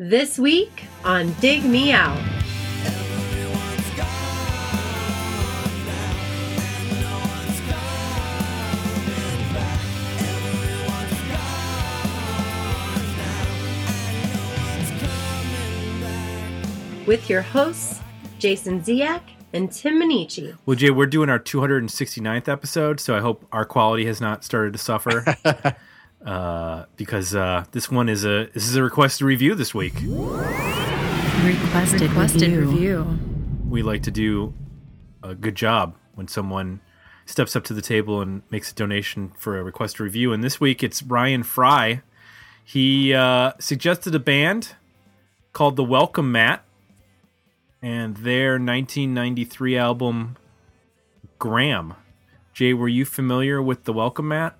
This week on Dig Me Out. With your hosts, Jason Ziak and Tim Minneci. Well, Jay, we're doing our 269th episode, so I hope our quality has not started to suffer. uh, because uh, this one is a this is a request to review this week. Requested, Requested review. review. We like to do a good job when someone steps up to the table and makes a donation for a request to review. And this week it's Ryan Fry. He uh, suggested a band called the Welcome Mat and their 1993 album Gram. Jay, were you familiar with the Welcome Mat?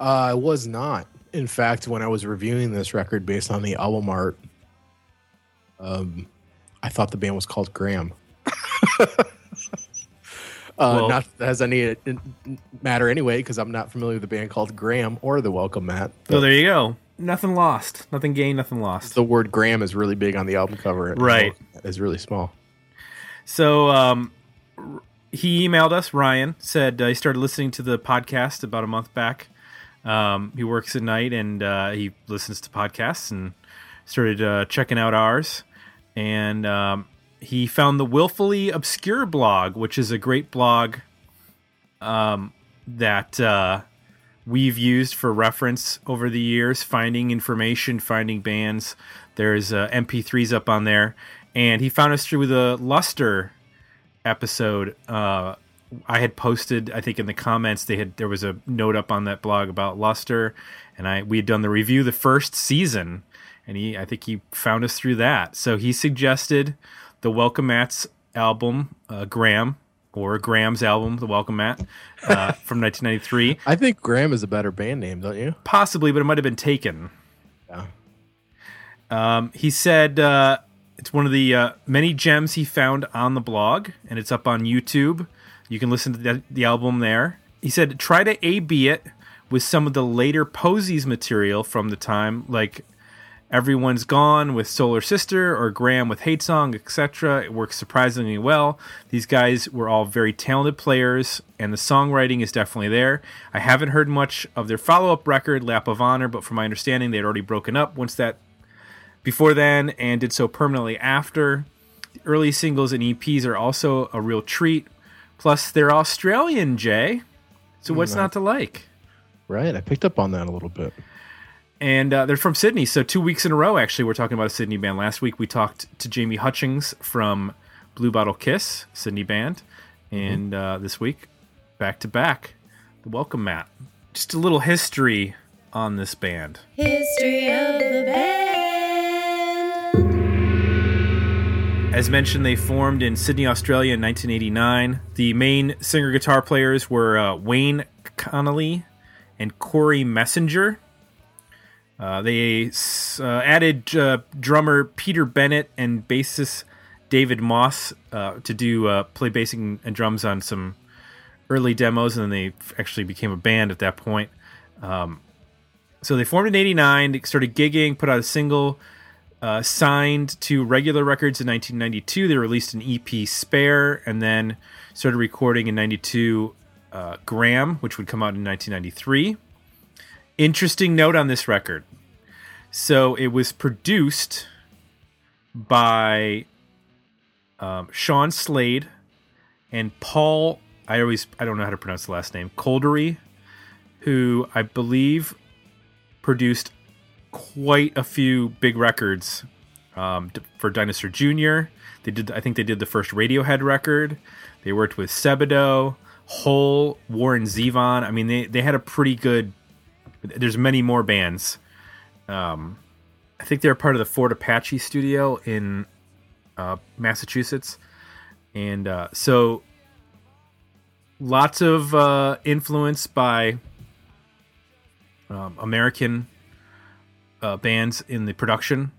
Uh, I was not. In fact, when I was reviewing this record based on the album art, um, I thought the band was called Gram. uh, Well- not has any matter anyway, because I'm not familiar with the band called Gram or the Welcome Mat. So there you go. Nothing lost. Nothing gained, nothing lost. The word Gram is really big on the album cover. Right. Is really small. So um, he emailed us. Ryan said uh, he started listening to the podcast about a month back. Um, he works at night and uh, he listens to podcasts and started uh, checking out ours. And um, he found the Wilfully Obscure blog, which is a great blog um, that uh, we've used for reference over the years, finding information, finding bands. There's uh, MP3s up on there, and he found us through the Luster episode. I had posted, I think, in the comments they had there was a note up on that blog about Luster, and I we had done the review the first season, and he I think he found us through that. So he suggested the Welcome Mats album, uh, Gram. Or Gram's album, The Welcome Mat, uh, from 1993. I think Gram is a better band name, don't you? Possibly, but it might have been taken. Yeah. Um, he said uh, it's one of the uh, many gems he found on the blog, and it's up on YouTube. You can listen to the, the album there. He said try to A B it with some of the later Posies material from the time, like Everyone's Gone with Solar Sister or Gram with Hate Song, etc. It works surprisingly well. These guys were all very talented players, and the songwriting is definitely there. I haven't heard much of their follow up record, Lap of Honor, but from my understanding, they had already broken up once that before then and did so permanently after. The early singles and EPs are also a real treat. Plus, they're Australian, Jay. So, what's not to like? Right. I picked up on that a little bit. and uh, they're from Sydney. So two weeks in a row, actually, we're talking about a Sydney band. Last week we talked to Jamie Hutchings from Bluebottle Kiss, Sydney band, and uh, this week back to back, the Welcome Mat. Just a little history on this band. History of the band. As mentioned, they formed in Sydney, Australia in 1989. The main singer guitar players were uh, Wayne Connolly and Corey Messenger. Uh, they uh, added uh, drummer Peter Bennett and bassist David Moss uh, to do uh, play bass and drums on some early demos, and then they actually became a band at that point. Um, so they formed in '89. They started gigging, put out a single, uh, signed to Regular Records in 1992. They released an EP, Spare, and then started recording in '92. Uh, which would come out in 1993 interesting note on this record. So it was produced by um, Sean Slade and Paul. I always I don't know how to pronounce the last name. Kolderie, who I believe produced quite a few big records um, for Dinosaur Jr. They did I think they did the first Radiohead record. They worked with Sebadoh, Hole, Warren Zevon. I mean they they had a pretty good there's many more bands. Um, I think they're part of the Fort Apache studio in uh, Massachusetts, and uh, so lots of uh, influence by um, American uh, bands in the production.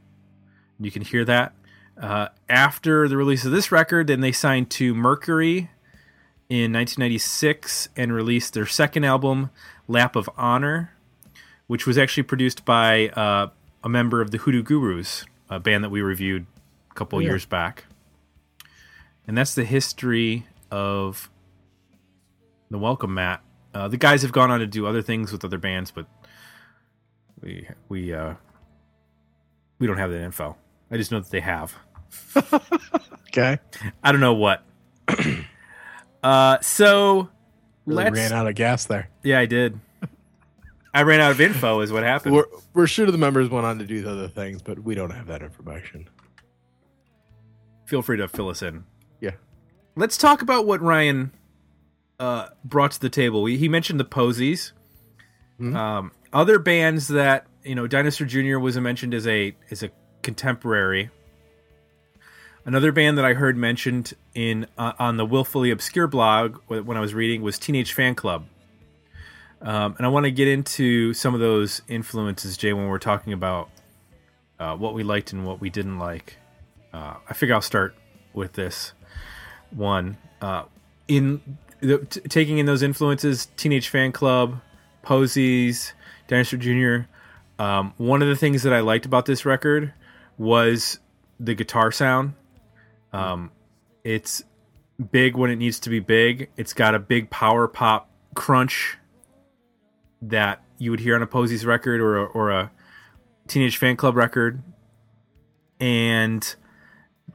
You can hear that. Uh, after the release of this record, then they signed to Mercury in 1996 and released their second album, Lap of Honor, which was actually produced by uh, a member of the Hoodoo Gurus, a band that we reviewed a couple Yeah. years back. And that's the history of the Welcome Mat. Uh, the guys have gone on to do other things with other bands, but we we uh, we don't have that info. I just know that they have. Okay. I don't know what. uh, so Really let's. ran out of gas there. Yeah, I did. I ran out of info. Is what happened. We're, we're sure the members went on to do the other things, but we don't have that information. Feel free to fill us in. Yeah. Let's talk about what Ryan uh, brought to the table. He he mentioned the Posies. Mhm. Um, other bands that you know, Dinosaur Jr. was mentioned as a as a contemporary. Another band that I heard mentioned in uh, on the Wilfully Obscure blog when I was reading was Teenage Fanclub. Um, and I want to get into some of those influences, Jay, when we're talking about uh, what we liked and what we didn't like. Uh, I figure I'll start with this one. Uh, in the, t- taking in those influences, Teenage Fanclub, Posies, Dinosaur Jr. Um, one of the things that I liked about this record was the guitar sound. Um, it's big when it needs to be big. It's got a big power pop crunch that you would hear on a Posies record or a, or a Teenage Fanclub record. And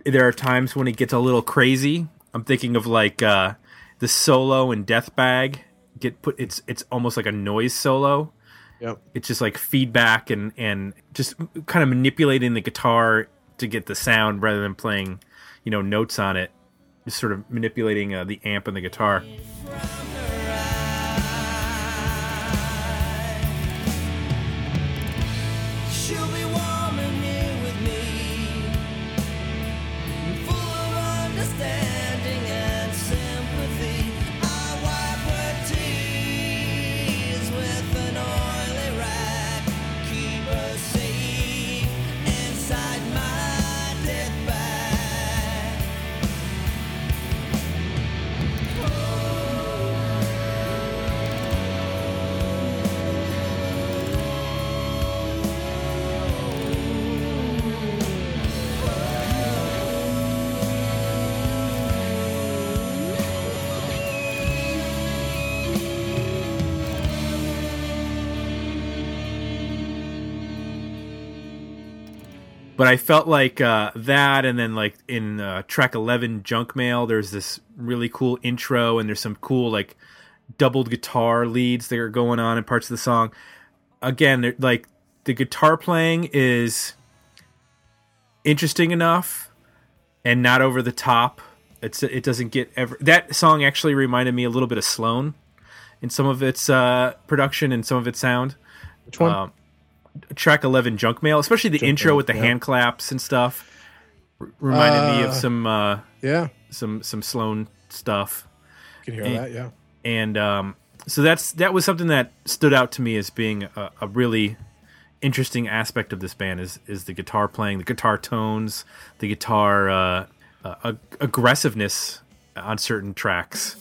there are times when it gets a little crazy. I'm thinking of like uh, the solo in Deathbag. Get put. It's it's almost like a noise solo. Yep. It's just like feedback and and just kind of manipulating the guitar to get the sound rather than playing, you know, notes on it. Just sort of manipulating uh, the amp and the guitar. But I felt like uh, that, and then like in uh, track eleven, Junkmail, there's this really cool intro, and there's some cool like doubled guitar leads that are going on in parts of the song. Again, like the guitar playing is interesting enough and not over the top. It's it doesn't get ever. That song actually reminded me a little bit of Sloan in some of its uh, production and some of its sound Which one? Um, track 11 Junkmail especially the Junk intro Mail, with the yeah. hand claps and stuff r- reminded me of Uh, some uh yeah. some some sloan stuff Can hear and- that. Yeah. and um so that's that was something that stood out to me as being a, a really interesting aspect of this band is is the guitar playing the guitar tones the guitar uh, uh ag- aggressiveness on certain tracks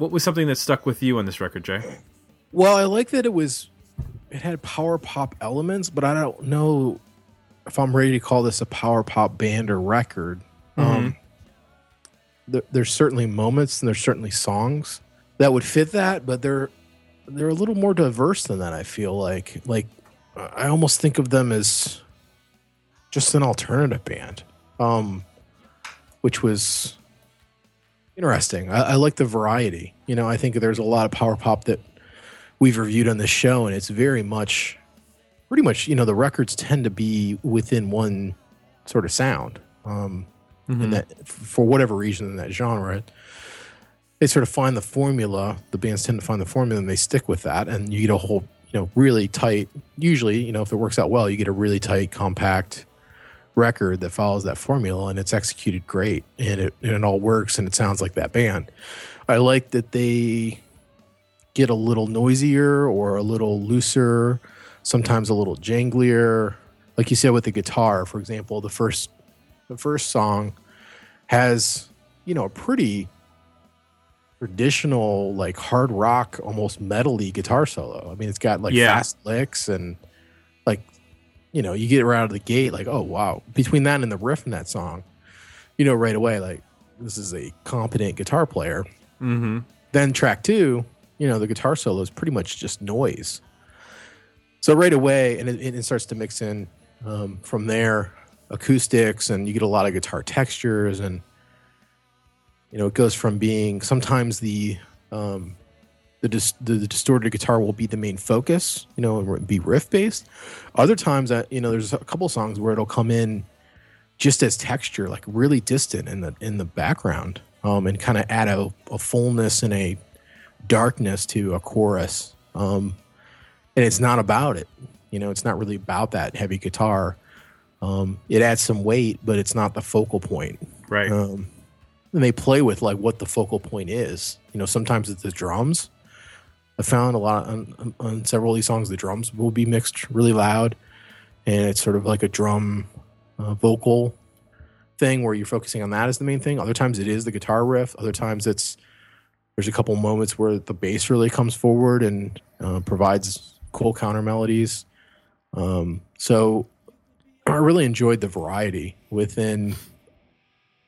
what was something that stuck with you on this record jay Well, I like that it was it had power pop elements, but I don't know if I'm ready to call this a power pop band or record. Um, there, there's certainly moments and there's certainly songs that would fit that, but they're they're a little more diverse than that. I feel like like I almost think of them as just an alternative band, um, which was interesting. I, I like the variety. You know, I think there's a lot of power pop that we've reviewed on the show, and it's very much, pretty much, you know, the records tend to be within one sort of sound. Um, in that for whatever reason in that genre. They sort of find the formula. The bands tend to find the formula, and they stick with that, and you get a whole, you know, really tight. Usually, you know, if it works out well, you get a really tight, compact record that follows that formula, and it's executed great, and it and it all works, and it sounds like that band. I like that they get a little noisier or a little looser, sometimes a little janglier. Like you said with the guitar, for example, the first the first song has, you know, a pretty traditional like hard rock, almost metally guitar solo. I mean, it's got like Yeah. fast licks and you know, you get right out of the gate like, oh wow. Between that and the riff in that song, you know right away like this is a competent guitar player Mm-hmm. then track two, you know, the guitar solo is pretty much just noise. So right away, and it, it starts to mix in um, from there acoustics, and you get a lot of guitar textures, and you know, it goes from being sometimes the um, the, dis- the the distorted guitar will be the main focus, you know, and be riff based. Other times, that you know, there's a couple songs where it'll come in just as texture, like really distant in the in the background, um, and kind of add a, a fullness and a darkness to a chorus. Um, and it's not about it, you know, it's not really about that heavy guitar. Um, it adds some weight, but it's not the focal point. Right. Um, and they play with like what the focal point is. You know, sometimes it's the drums. I found a lot on, on, several of these songs, the drums will be mixed really loud, and it's sort of like a drum uh, vocal thing where you're focusing on that as the main thing. Other times it is the guitar riff. Other times it's there's a couple moments where the bass really comes forward and uh, provides cool counter melodies. Um, so I really enjoyed the variety within,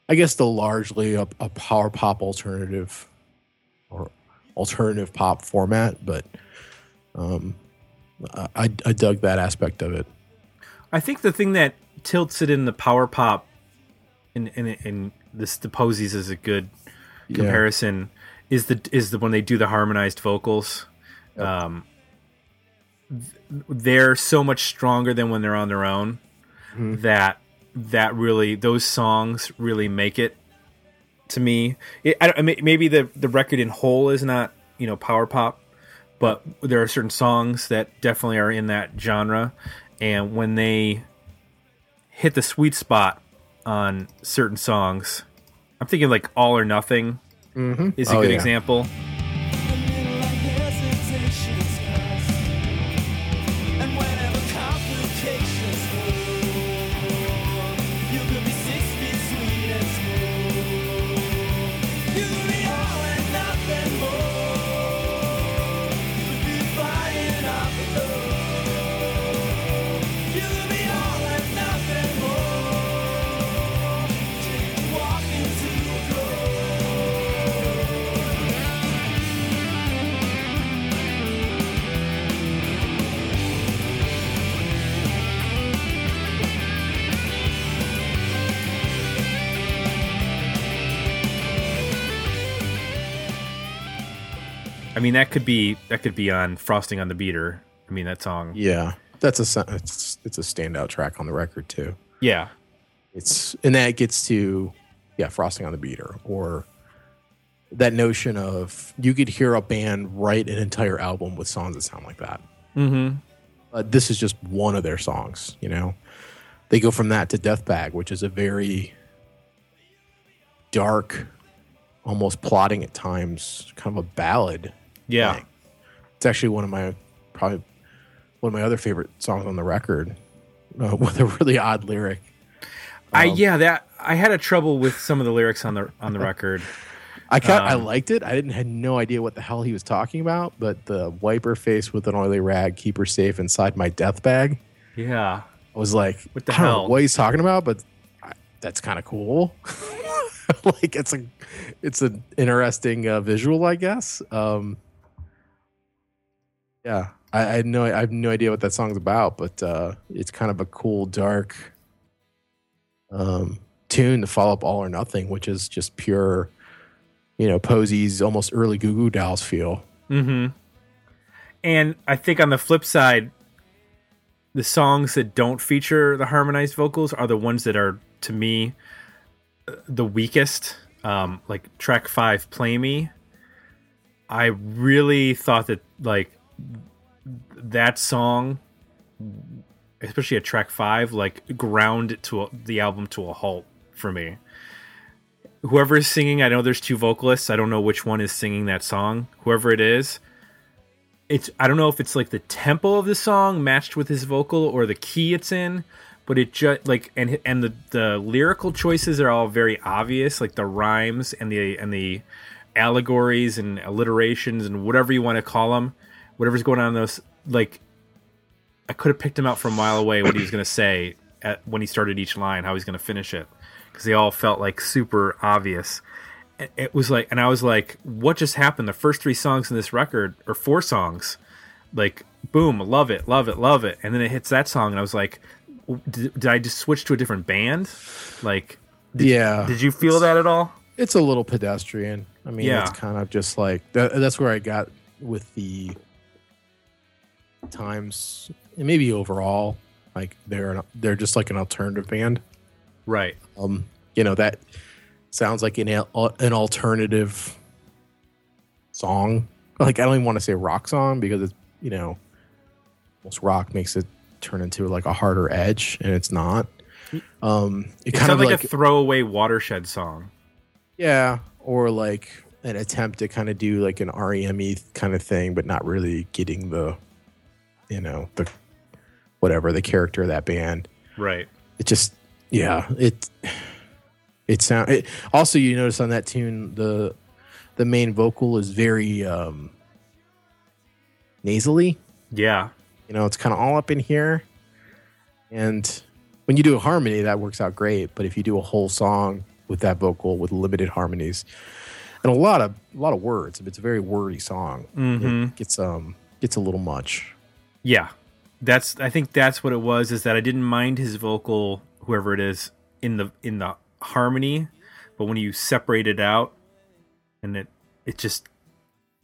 I guess, the largely a, a power pop alternative or alternative pop format, but um, I, I dug that aspect of it. I think the thing that tilts it in the power pop, and and, and this the Posies is a good comparison, is the is the when they do the harmonized vocals. Um, they're so much stronger than when they're on their own. That that really those songs really make it to me. It, I, I mean, maybe the the record in whole is not you know power pop, but there are certain songs that definitely are in that genre, and when they hit the sweet spot on certain songs, I'm thinking like All or Nothing mm-hmm. is a Oh, good yeah. example. Mean, that could be that could be on Frosting on the Beater. I mean, that song. Yeah, that's a it's it's a standout track on the record too. Yeah. It's and that gets to yeah, frosting on the beater or that notion of you could hear a band write an entire album with songs that sound like that. Mm-hmm. Uh, this is just one of their songs, you know. They go from that to Deathbag, which is a very dark, almost plotting at times, kind of a ballad. Yeah. thing. It's actually one of my probably one of my other favorite songs on the record, uh, with a really odd lyric. I Um, yeah that I had a trouble with some of the lyrics on the on the record. I kind I Um, liked it. I didn't had no idea what the hell he was talking about, but the wiper face with an oily rag, keep her safe inside my death bag. Yeah. I was like, What the I hell? what he's talking about, but I, that's kind of cool. like it's a it's an interesting uh, visual, I guess. Um, yeah, I, I no I have no idea what that song's about, but uh, it's kind of a cool, dark um, tune to follow up All or Nothing, which is just pure, you know, Posies almost early Goo Goo Dolls feel. Mm-hmm. And I think on the flip side, the songs that don't feature the harmonized vocals are the ones that are to me the weakest. Um, like track five, "Play Me." I really thought that like that song, especially at track five, like ground to a, the album to a halt for me. Whoever is singing, I know there's two vocalists. I don't know which one is singing that song. Whoever it is, it's I don't know if it's like the tempo of the song matched with his vocal or the key it's in, but it just like and and the the lyrical choices are all very obvious, like the rhymes and the and the allegories and alliterations and whatever you want to call them, whatever's going on in those like I could have picked him out from a mile away what he was going to say at, when he started each line, how he's going to finish it, because they all felt like super obvious. It- was like, and I was like, "What just happened?" The first three songs in this record, or four songs, like boom, love it, love it, love it, and then it hits that song, and I was like, "Did, did I just switch to a different band?" Like, yeah, did you feel that at all? it's a little pedestrian. I mean, Yeah. it's kind of just like that, that's where I got with the times, and maybe overall, like they're an, they're just like an alternative band. Right. Um, you know that sounds like an an alternative song. Like I don't even want to say rock song because it's you know most rock makes it turn into like a harder edge, and it's not. Um, it, It kind sounded of like, like a throwaway watershed song. yeah, or like an attempt to kind of do like an REM kind of thing, but not really getting the, you know, the whatever the character of that band. Right. It just, yeah, it it sound. It, also, you notice on that tune the the main vocal is very um nasally. Yeah. You know, it's kind of all up in here, and when you do a harmony, that works out great. But if you do a whole song with that vocal with limited harmonies and a lot of a lot of words, if it's a very wordy song, Mhm. it gets um gets a little much. Yeah, that's. I think that's what it was. Is that I didn't mind his vocal, whoever it is, in the in the harmony, but when you separate it out, and it it just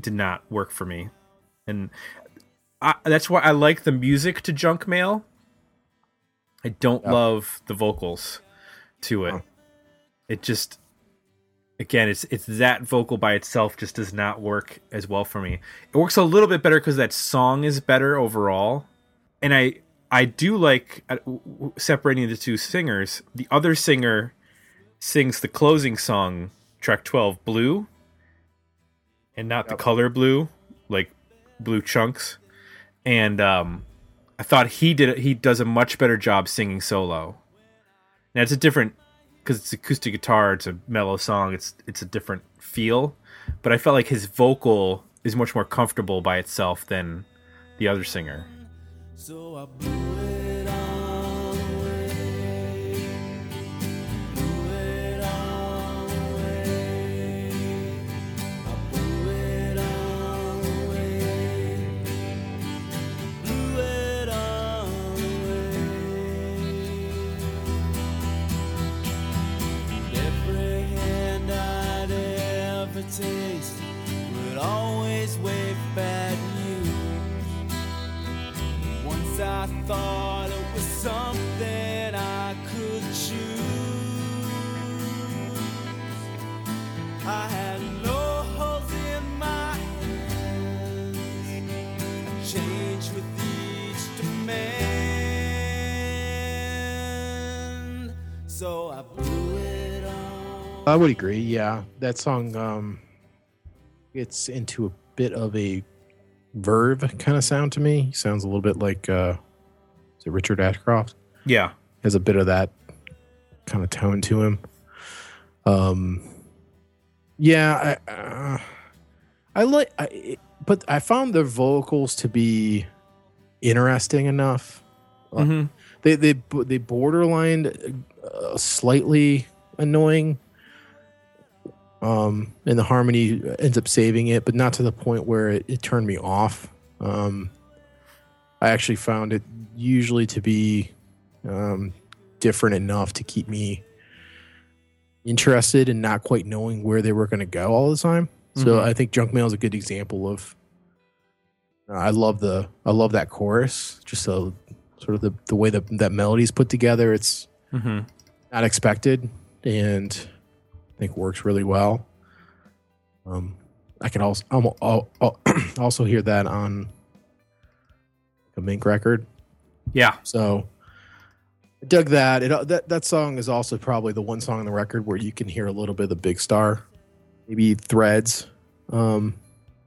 did not work for me, and I, that's why I like the music to Junkmail. I don't Yeah. love the vocals to it. Huh. It just again it's it's that vocal by itself just does not work as well for me. It works a little bit better because that song is better overall. And i i do like uh, separating the two singers. The other singer sings the closing song track 12 Blew and not the color blue like blew chunks. And um i thought he did he does a much better job singing solo. Now it's a different because it's acoustic guitar, it's a mellow song. It's it's a different feel, but I felt like his vocal is much more comfortable by itself than the other singer. So I would agree. Yeah, that song um gets into a bit of a verve kind of sound to me. Sounds a little bit like uh is it Richard Ashcroft? Yeah, Has a bit of that kind of tone to him. Um yeah, I uh, I like I but I found the vocals to be interesting enough. hmm They they they borderline uh, slightly annoying. Um, and the harmony ends up saving it, but not to the point where it, it turned me off. Um, I actually found it usually to be um, different enough to keep me interested and not quite knowing where they were going to go all the time. So Mhm. I think Junkmail is a good example of. Uh, I love the I love that chorus. Just so sort of the, the way that that melody's put together it's hmm not expected and think works really well. Um, I can also I'll, I'll, I'll also hear that on a Mink record. Yeah. So I dug that. It that that song is also probably the one song on the record where you can hear a little bit of the Big Star, maybe threads, um,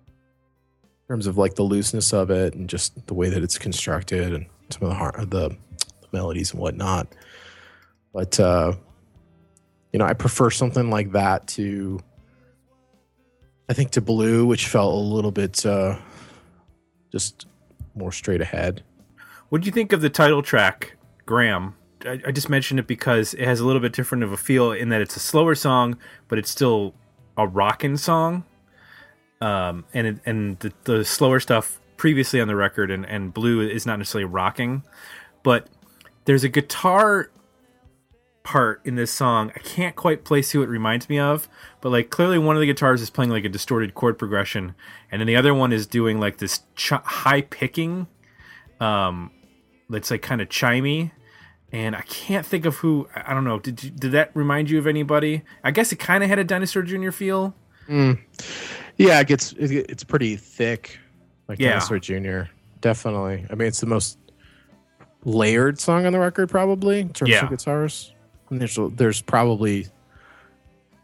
in terms of like the looseness of it and just the way that it's constructed and some of the har the, the melodies and whatnot. But uh, you know, I prefer something like that to. I think to Blew, which felt a little bit uh, just more straight ahead. What do you think of the title track, Gram? I, I just mentioned it because it has a little bit different of a feel in that it's a slower song, but it's still a rockin' song. Um, and it, and the, the slower stuff previously on the record and, and Blew is not necessarily rocking, but there's a guitar part in this song. I can't quite place who it reminds me of, but like clearly one of the guitars is playing like a distorted chord progression, and then the other one is doing like this ch- high picking, um, that's like kind of chimey. And I can't think of who. I don't know. Did you, did that remind you of anybody? I guess it kind of had a Dinosaur Jr. feel. Yeah, it gets it, it's pretty thick, like Yeah. Dinosaur Jr. Definitely. I mean, it's the most layered song on the record, probably in terms Yeah. of guitars. And there's there's probably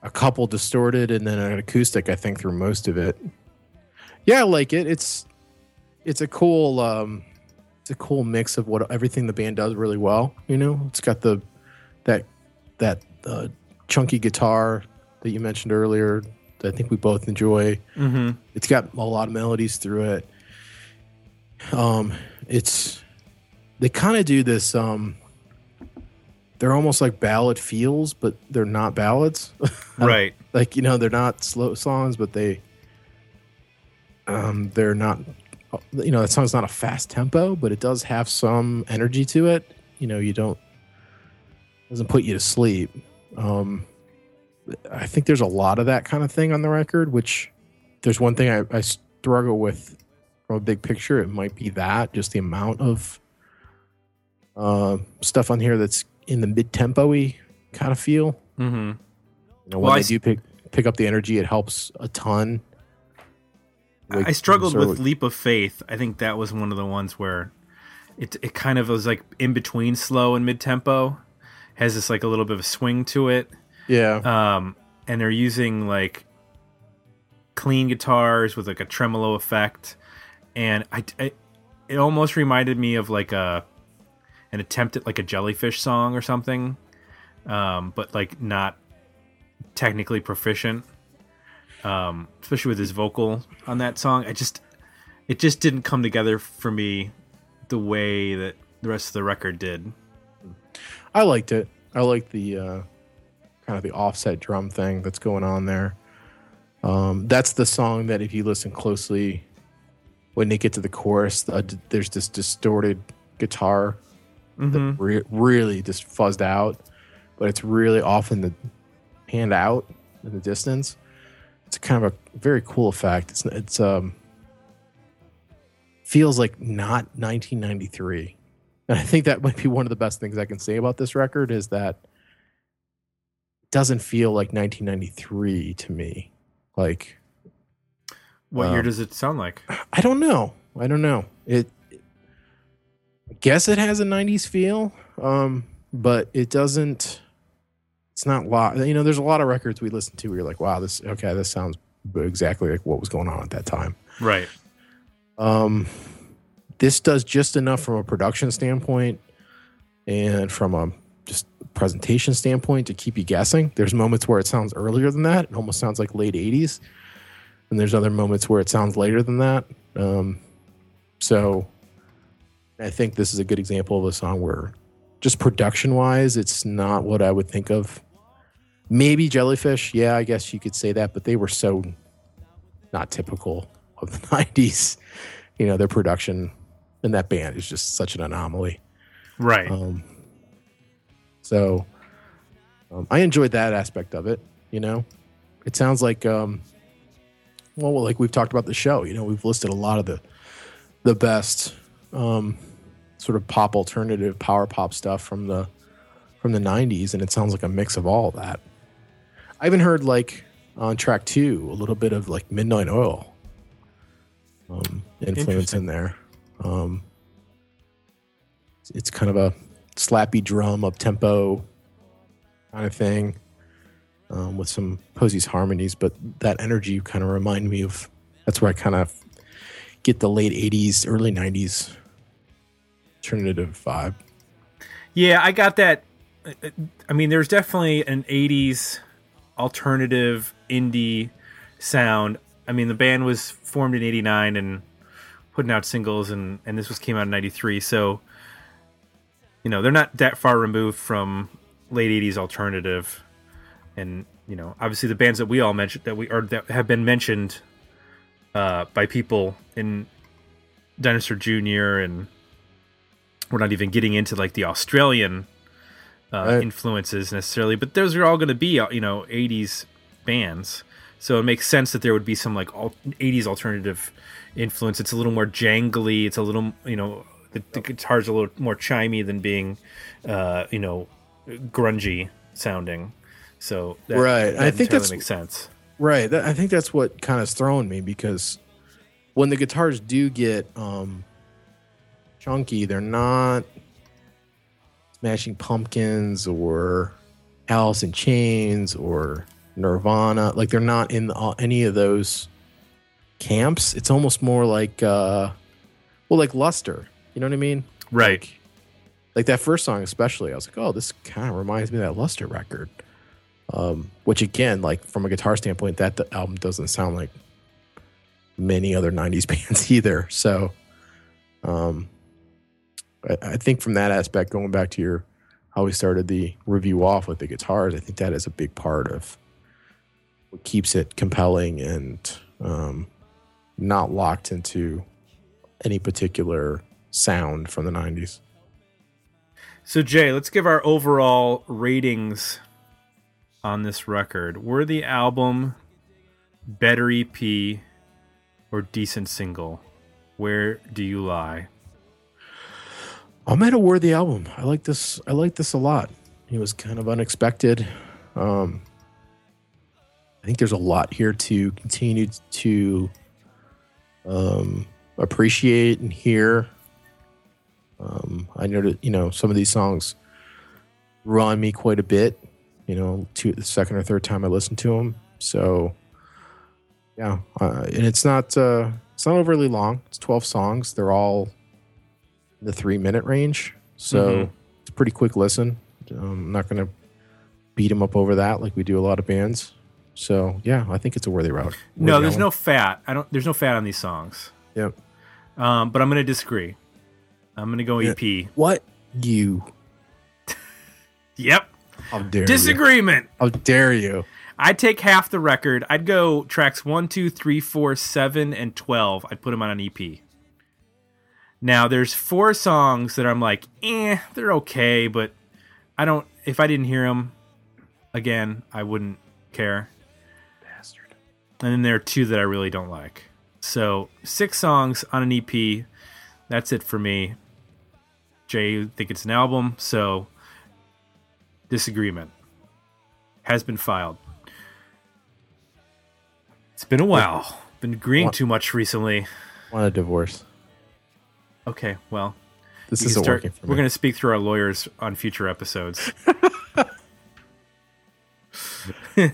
a couple distorted and then an acoustic. I think through most of it. Yeah, I like it. It's it's a cool um, it's a cool mix of what everything the band does really well. You know, it's got the that that uh, chunky guitar that you mentioned earlier. That I think we both enjoy. Mm-hmm. It's got a lot of melodies through it. Um, it's they kind of do this. Um, they're almost like ballad feels, but they're not ballads. Right. like you know, they're not slow songs, but they um, they're not. You know, that song's not a fast tempo, but it does have some energy to it. You know, you don't doesn't put you to sleep. Um, I think there's a lot of that kind of thing on the record, which there's one thing I, I struggle with from a big picture. It might be that just the amount of uh, stuff on here that's in the mid tempo y kind of feel. Mm-hmm. You know, Well, when I they s- do pick pick up the energy, it helps a ton. Like, I struggled with like- Leap of Faith. I think that was one of the ones where it it kind of was like in between slow and mid tempo. Has this like a little bit of a swing to it. yeah, Um, and they're using like clean guitars with like a tremolo effect, and I, I it almost reminded me of like a an attempt at like a jellyfish song or something, um, but like not technically proficient. Um, especially with his vocal on that song, I just it just didn't come together for me the way that the rest of the record did. I liked it. I liked the uh, kind of the offset drum thing that's going on there. Um, that's the song that if you listen closely, when they get to the chorus, uh, there's this distorted guitar hmm re- really just fuzzed out, but it's really off in the hand out in the distance. It's kind of a very cool effect. It's it's um feels like not 1993, and I think that might be one of the best things I can say about this record is that it doesn't feel like 1993 to me. Like What year Um, does it sound like? I don't know. I don't know. It. I guess it has a '90s feel, um, but it doesn't. It's not lot. You know, there's a lot of records we listen to where you're like, "Wow, this okay. This sounds exactly like what was going on at that time." Right. Um, this does just enough from a production standpoint and from a just presentation standpoint to keep you guessing. There's moments where it sounds earlier than that. It almost sounds like late 80s. And there's other moments where it sounds later than that. Um, so I think this is a good example of a song where just production wise, it's not what I would think of. Maybe Jellyfish. Yeah, I guess you could say that, but they were so not typical of the 90s. You know, their production in that band is just such an anomaly. Right. Um, so um, I enjoyed that aspect of it. You know, it sounds like, um, well, like we've talked about the show. You know, we've listed a lot of the the best um, sort of pop alternative power pop stuff from the from the '90s, and it sounds like a mix of all of that. I even heard like on track two a little bit of like Midnight Oil um, influence in there. Um, it's- kind of a slappy drum up tempo kind of thing um, with some Posies harmonies, but that energy kind of remind me of that's where I kind of get the late '80s, early '90s alternative vibe. Yeah, I got that. I mean, there's definitely an 80s alternative indie sound. I mean, the band was formed in 89 and putting out singles, and, and this was came out in 93. So, you know, they're not that far removed from late 80s alternative. And, you know, obviously the bands that we all mentioned, that we are that have been mentioned uh, by people in Dinosaur Jr. and we're not even getting into like the Australian uh, Right. influences necessarily, but those are all going to be uh, you know '80s bands, so it makes sense that there would be some like al- '80s alternative influence. It's a little more jangly. It's a little you know the, the guitar's a little more chimey than being uh, you know grungy sounding. So that, Right. that I think that makes sense. Right. That, I think that's what kind of thrown me because when the guitars do get um, chunky, they're not Smashing Pumpkins or Alice in Chains or Nirvana. Like they're not in the, any of those camps. It's almost more like, uh, well, like Luster. You know what I mean? Right. Like, like that first song, especially. I was like, oh, this kind of reminds me of that Luster record. Um, which again, like from a guitar standpoint, that the album doesn't sound like many other '90s bands either. So, um, I, think from that aspect, going back to your how we started the review off with the guitars, I think that is a big part of what keeps it compelling and um, not locked into any particular sound from the '90s. So Jay, let's give our overall ratings on this record. Were the album better EP or decent single? Where do you lie? I'm at a worthy album. I like this. I like this a lot. It was kind of unexpected. Um, I think there's a lot here to continue to um, appreciate and hear. Um, I that you know some of these songs on me quite a bit. You know, to the second or third time I listened to them. So, yeah, uh, and it's not uh, it's not overly long. It's 12 songs. They're all the three minute range. So Mhm. it's a pretty quick listen. Um, I'm not going to beat him up over that like we do a lot of bands. So yeah, I think it's a worthy route. No, Worthy there's album. no fat. I don't. There's no fat on these songs. Yep. Um, but I'm going to disagree. I'm going to go Yeah. EP. What you? Yep. How dare you? Disagreement. How dare you? I'd take half the record. I'd go tracks one, two, three, four, seven, and twelve. I'd put them on an EP. Now there's four songs that I'm like, eh, they're okay, but I don't. If I didn't hear them again, I wouldn't care. Bastard. And then there are two that I really don't like. So six songs on an EP. That's it for me. Jay, you think it's an album, so disagreement has been filed. It's been a while. Been agreeing What? too much recently. Want a divorce? Okay, well, This isn't start- working for me. we're going to speak through our lawyers on future episodes.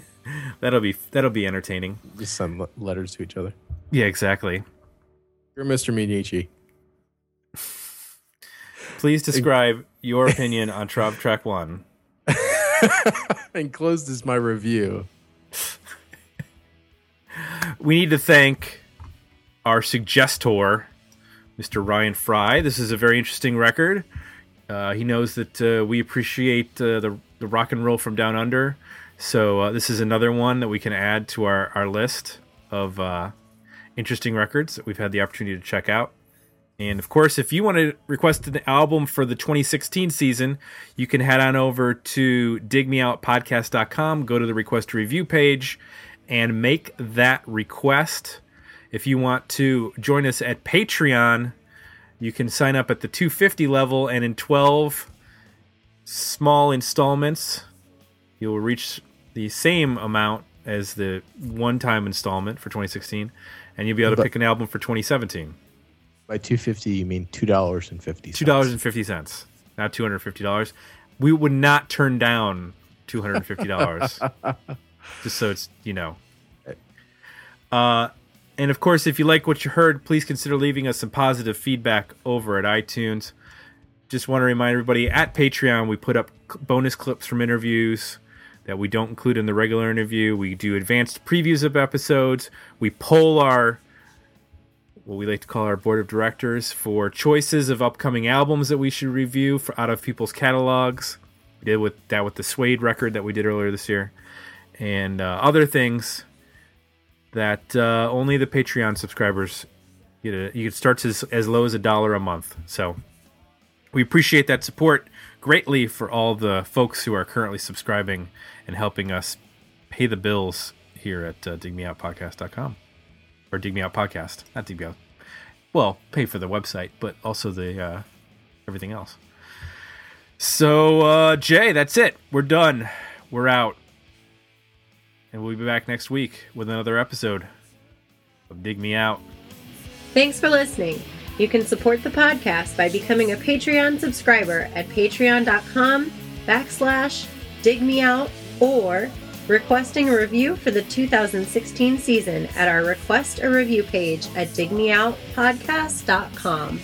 that'll be that'll be entertaining. just send letters to each other. Yeah, exactly. You're Mr. Minneci. Please describe your opinion on Trav Track One. Enclosed is my review. We need to thank our suggestor, Mr. Ryan Fry. This is a very interesting record. Uh, he knows that uh, we appreciate uh, the the rock and roll from down under, so uh, this is another one that we can add to our our list of uh, interesting records that we've had the opportunity to check out. And of course, if you want to request an album for the 2016 season, you can head on over to digmeoutpodcast.com, go to the request review page, and make that request. If you want to join us at Patreon, you can sign up at the 250 level and in 12 small installments, you'll reach the same amount as the one-time installment for 2016, and you'll be able to pick an album for 2017. By two fifty, you mean two dollars and fifty. Two dollars and fifty cents, not two hundred fifty dollars. We would not turn down two hundred and fifty dollars. just so it's you know. Uh, and of course, if you like what you heard, please consider leaving us some positive feedback over at iTunes. Just want to remind everybody at Patreon, we put up bonus clips from interviews that we don't include in the regular interview. We do advanced previews of episodes. We poll our what we like to call our board of directors for choices of upcoming albums that we should review for out of people's catalogs. We did with that with the Suede record that we did earlier this year, and uh, other things that uh, only the Patreon subscribers get. You can start as as low as a dollar a month. So we appreciate that support greatly for all the folks who are currently subscribing and helping us pay the bills here at uh, digmeoutpodcast.com or dig me out podcast not dig me out well pay for the website but also the uh everything else so uh jay that's it we're done we're out and we'll be back next week with another episode of dig me out Thanks for listening. You can support the podcast by becoming a Patreon subscriber at patreon.com backslash dig me out or requesting a review for the 2016 season at our request a review page at digmeoutpodcast.com.